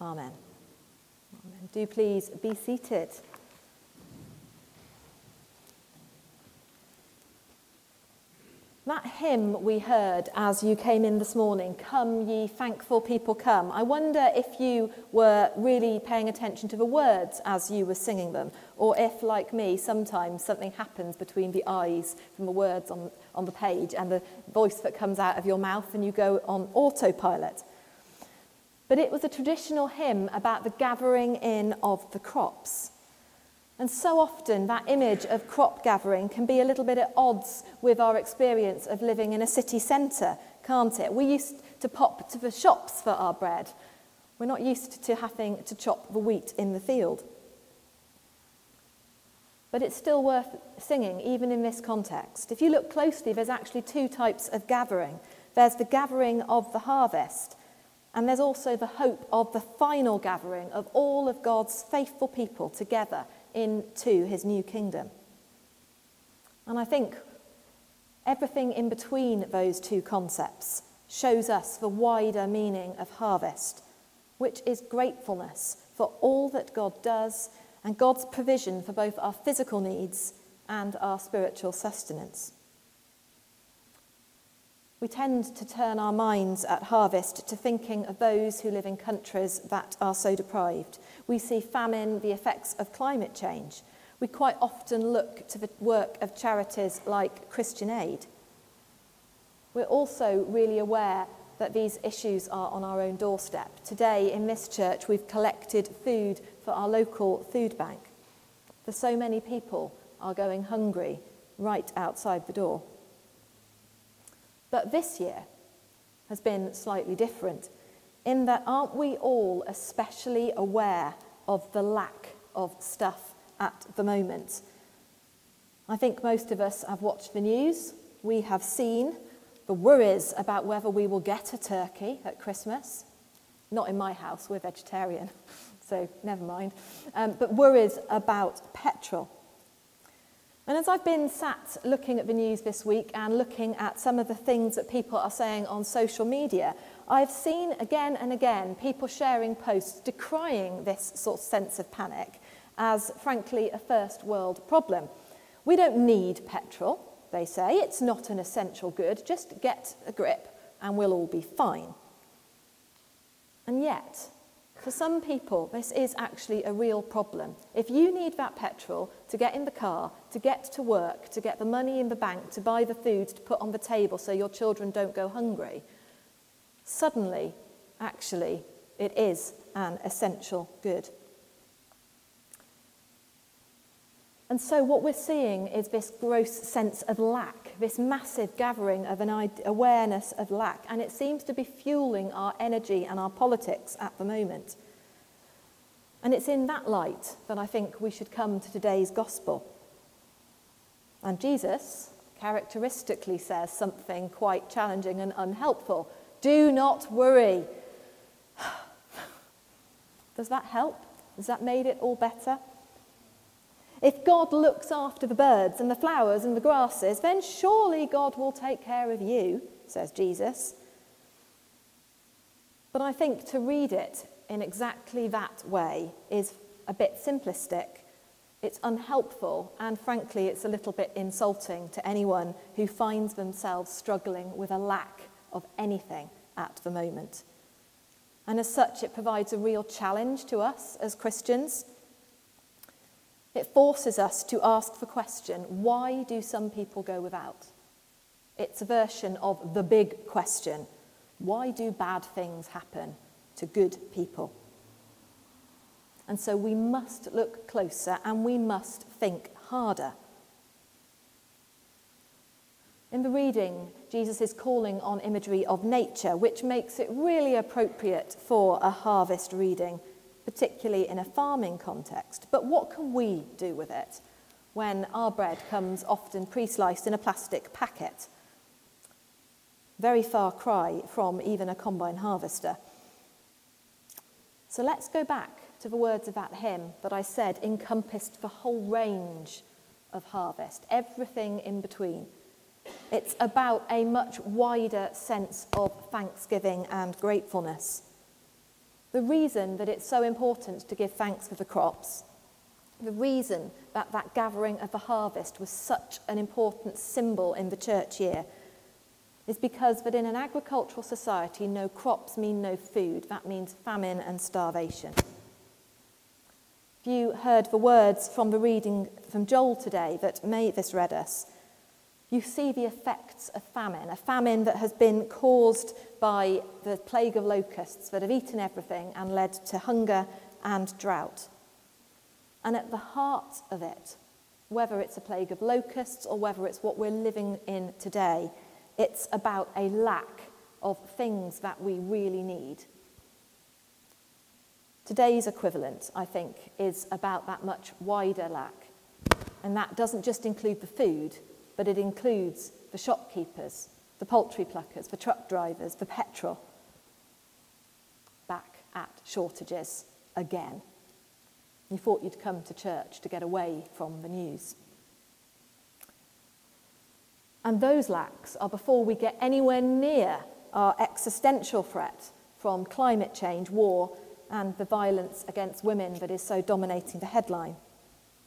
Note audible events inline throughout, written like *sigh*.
Amen. Amen. Do please be seated. That hymn we heard as you came in this morning, Come Ye Thankful People Come, I wonder if you were really paying attention to the words as you were singing them, or if, like me, sometimes something happens between the eyes from the words on, on the page and the voice that comes out of your mouth and you go on autopilot. But it was a traditional hymn about the gathering in of the crops. And so often, that image of crop gathering can be a little bit at odds with our experience of living in a city centre, can't it? We used to pop to the shops for our bread. We're not used to having to chop the wheat in the field. But it's still worth singing, even in this context. If you look closely, there's actually two types of gathering there's the gathering of the harvest, and there's also the hope of the final gathering of all of God's faithful people together into his new kingdom. And I think everything in between those two concepts shows us the wider meaning of harvest, which is gratefulness for all that God does and God's provision for both our physical needs and our spiritual sustenance. We tend to turn our minds at harvest to thinking of those who live in countries that are so deprived. We see famine, the effects of climate change. We quite often look to the work of charities like Christian Aid. We're also really aware that these issues are on our own doorstep. Today in this church, we've collected food for our local food bank. For so many people are going hungry right outside the door. But this year has been slightly different in that aren't we all especially aware of the lack of stuff at the moment? I think most of us have watched the news. We have seen the worries about whether we will get a turkey at Christmas. Not in my house, we're vegetarian, *laughs* so never mind. Um, but worries about petrol. And as I've been sat looking at the news this week and looking at some of the things that people are saying on social media, I've seen again and again people sharing posts decrying this sort of sense of panic as, frankly, a first world problem. We don't need petrol, they say. It's not an essential good. Just get a grip and we'll all be fine. And yet, for some people, this is actually a real problem. If you need that petrol to get in the car, to get to work, to get the money in the bank, to buy the food to put on the table so your children don't go hungry, suddenly, actually, it is an essential good. And so what we're seeing is this gross sense of lack this massive gathering of an awareness of lack, and it seems to be fueling our energy and our politics at the moment. And it's in that light that I think we should come to today's gospel. And Jesus characteristically says something quite challenging and unhelpful do not worry. *sighs* Does that help? Has that made it all better? If God looks after the birds and the flowers and the grasses, then surely God will take care of you, says Jesus. But I think to read it in exactly that way is a bit simplistic. It's unhelpful, and frankly, it's a little bit insulting to anyone who finds themselves struggling with a lack of anything at the moment. And as such, it provides a real challenge to us as Christians it forces us to ask the question why do some people go without? It's a version of the big question why do bad things happen to good people? And so we must look closer and we must think harder. In the reading, Jesus is calling on imagery of nature, which makes it really appropriate for a harvest reading particularly in a farming context. But what can we do with it when our bread comes often pre sliced in a plastic packet? Very far cry from even a combine harvester. So let's go back to the words of that hymn that I said encompassed the whole range of harvest, everything in between. It's about a much wider sense of thanksgiving and gratefulness. the reason that it's so important to give thanks for the crops, the reason that that gathering of the harvest was such an important symbol in the church year is because that in an agricultural society, no crops mean no food. That means famine and starvation. If you heard the words from the reading from Joel today that Mavis read us, you see the effects of famine, a famine that has been caused by the plague of locusts that have eaten everything and led to hunger and drought. And at the heart of it, whether it's a plague of locusts or whether it's what we're living in today, it's about a lack of things that we really need. Today's equivalent, I think, is about that much wider lack. And that doesn't just include the food, but it includes the shopkeepers, the poultry pluckers, the truck drivers, the petrol. Back at shortages again. You thought you'd come to church to get away from the news. And those lacks are before we get anywhere near our existential threat from climate change, war, and the violence against women that is so dominating the headline.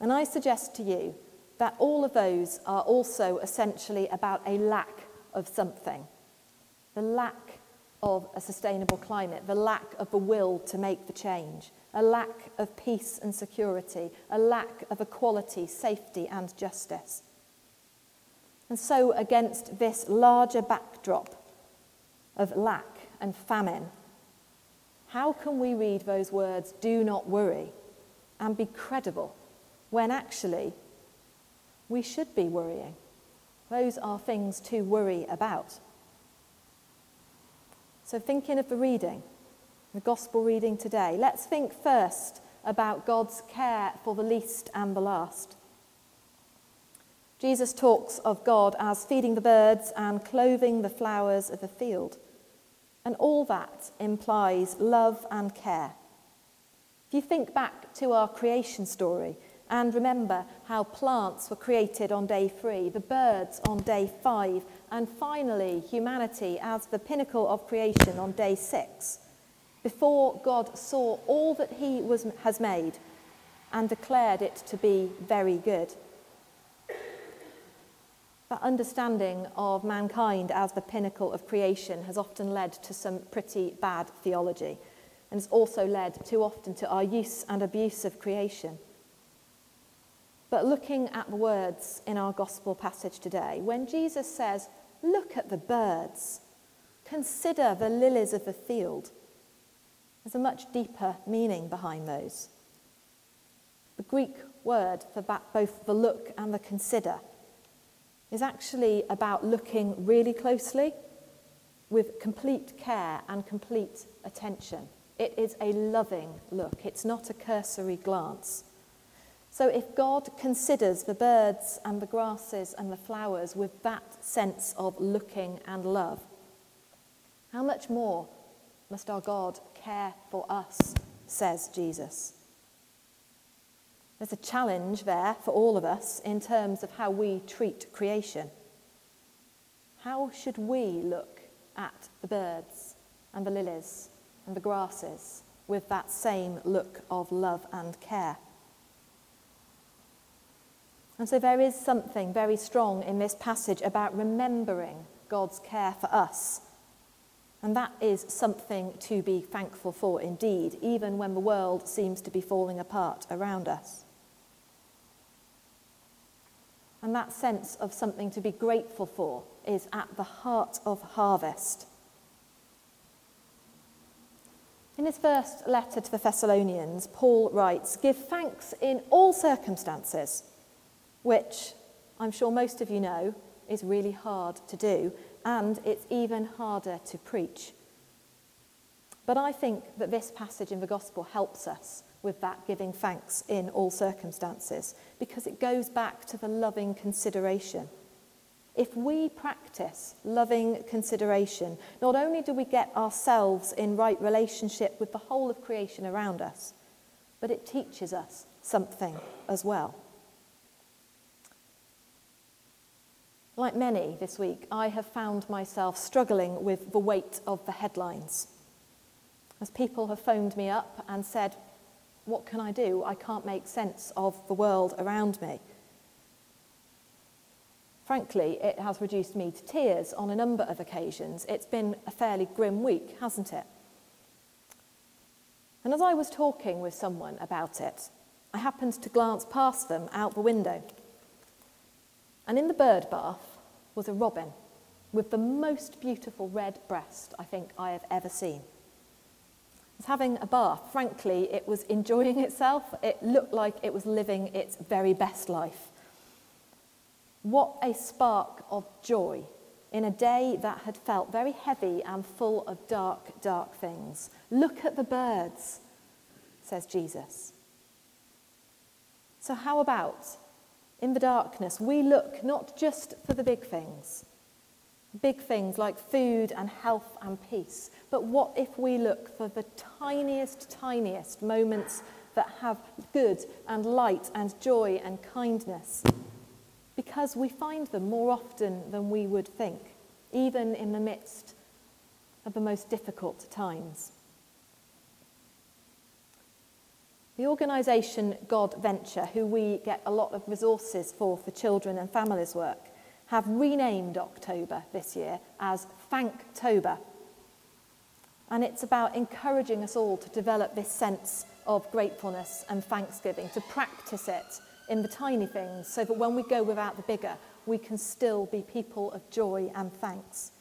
And I suggest to you that all of those are also essentially about a lack of something. The lack of a sustainable climate, the lack of the will to make the change, a lack of peace and security, a lack of equality, safety, and justice. And so, against this larger backdrop of lack and famine, how can we read those words, do not worry, and be credible when actually we should be worrying? Those are things to worry about. So, thinking of the reading, the gospel reading today, let's think first about God's care for the least and the last. Jesus talks of God as feeding the birds and clothing the flowers of the field. And all that implies love and care. If you think back to our creation story and remember how plants were created on day three, the birds on day five, and finally humanity as the pinnacle of creation on day six, before God saw all that He was, has made and declared it to be very good. That understanding of mankind as the pinnacle of creation has often led to some pretty bad theology. And has also led too often to our use and abuse of creation. But looking at the words in our gospel passage today, when Jesus says, Look at the birds, consider the lilies of the field, there's a much deeper meaning behind those. The Greek word for that, both the look and the consider is actually about looking really closely with complete care and complete attention. It is a loving look, it's not a cursory glance. So, if God considers the birds and the grasses and the flowers with that sense of looking and love, how much more must our God care for us, says Jesus? There's a challenge there for all of us in terms of how we treat creation. How should we look at the birds and the lilies and the grasses with that same look of love and care? And so there is something very strong in this passage about remembering God's care for us. And that is something to be thankful for indeed, even when the world seems to be falling apart around us. And that sense of something to be grateful for is at the heart of harvest. In his first letter to the Thessalonians, Paul writes, Give thanks in all circumstances, which I'm sure most of you know is really hard to do, and it's even harder to preach. But I think that this passage in the Gospel helps us with that giving thanks in all circumstances because it goes back to the loving consideration. If we practice loving consideration, not only do we get ourselves in right relationship with the whole of creation around us, but it teaches us something as well. Like many this week, I have found myself struggling with the weight of the headlines. as people have phoned me up and said, What can I do? I can't make sense of the world around me. Frankly, it has reduced me to tears on a number of occasions. It's been a fairly grim week, hasn't it? And as I was talking with someone about it, I happened to glance past them out the window. And in the bird bath was a robin with the most beautiful red breast I think I have ever seen. It was having a bath. Frankly, it was enjoying *laughs* itself. It looked like it was living its very best life. What a spark of joy in a day that had felt very heavy and full of dark, dark things. Look at the birds, says Jesus. So, how about in the darkness, we look not just for the big things, big things like food and health and peace, but what if we look for the tiniest, tiniest moments that have good and light and joy and kindness? Because we find them more often than we would think, even in the midst of the most difficult times. The organisation God Venture, who we get a lot of resources for for children and families work, have renamed October this year as Thanktober. And it's about encouraging us all to develop this sense of gratefulness and thanksgiving, to practice it in the tiny things so that when we go without the bigger, we can still be people of joy and thanks.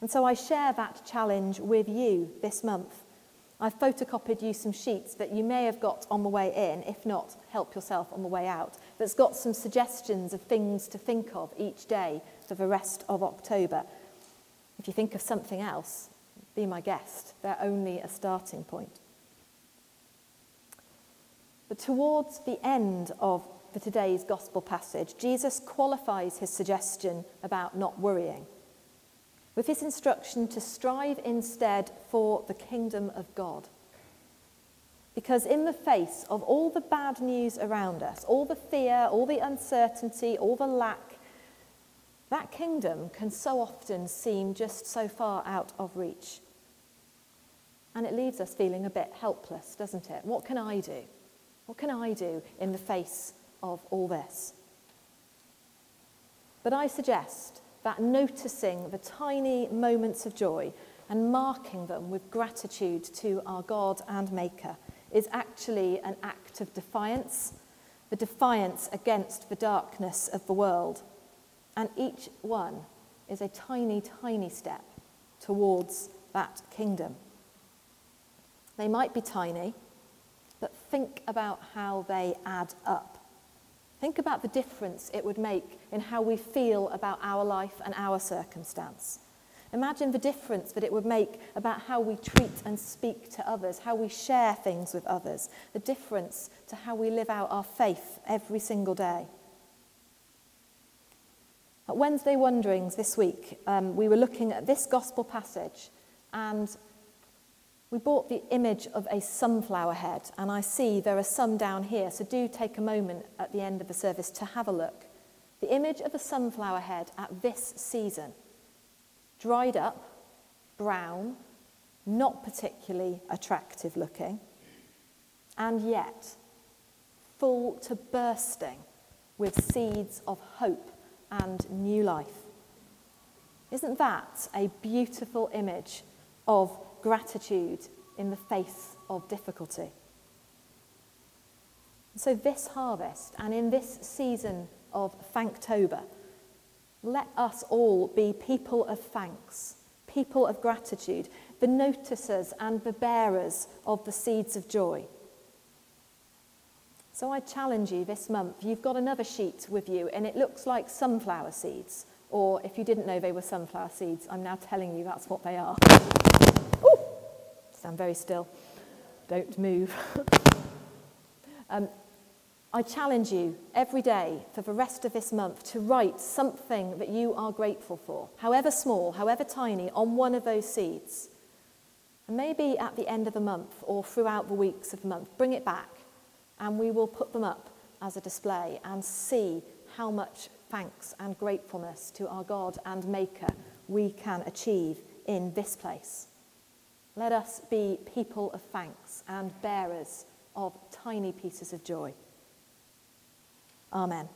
And so I share that challenge with you this month I've photocopied you some sheets that you may have got on the way in, if not, help yourself on the way out, that's got some suggestions of things to think of each day for the rest of October. If you think of something else, be my guest. They're only a starting point. But towards the end of the today's gospel passage, Jesus qualifies his suggestion about not worrying with his instruction to strive instead for the kingdom of God. Because in the face of all the bad news around us, all the fear, all the uncertainty, all the lack, that kingdom can so often seem just so far out of reach. And it leaves us feeling a bit helpless, doesn't it? What can I do? What can I do in the face of all this? But I suggest that noticing the tiny moments of joy and marking them with gratitude to our God and Maker is actually an act of defiance, the defiance against the darkness of the world. And each one is a tiny, tiny step towards that kingdom. They might be tiny, but think about how they add up. Think about the difference it would make in how we feel about our life and our circumstance. Imagine the difference that it would make about how we treat and speak to others, how we share things with others, the difference to how we live out our faith every single day. At Wednesday Wanderings this week, um, we were looking at this gospel passage and we bought the image of a sunflower head, and I see there are some down here, so do take a moment at the end of the service to have a look. The image of a sunflower head at this season, dried up, brown, not particularly attractive looking, and yet full to bursting with seeds of hope and new life. Isn't that a beautiful image of gratitude in the face of difficulty. So, this harvest and in this season of Thanktober, let us all be people of thanks, people of gratitude, the noticers and the bearers of the seeds of joy. So I challenge you this month, you've got another sheet with you, and it looks like sunflower seeds. Or if you didn't know they were sunflower seeds, I'm now telling you that's what they are. Stand very still. Don't move. *laughs* um, I challenge you every day for the rest of this month to write something that you are grateful for, however small, however tiny, on one of those seeds. And maybe at the end of the month or throughout the weeks of the month, bring it back and we will put them up as a display and see how much thanks and gratefulness to our God and Maker we can achieve in this place. Let us be people of thanks and bearers of tiny pieces of joy. Amen.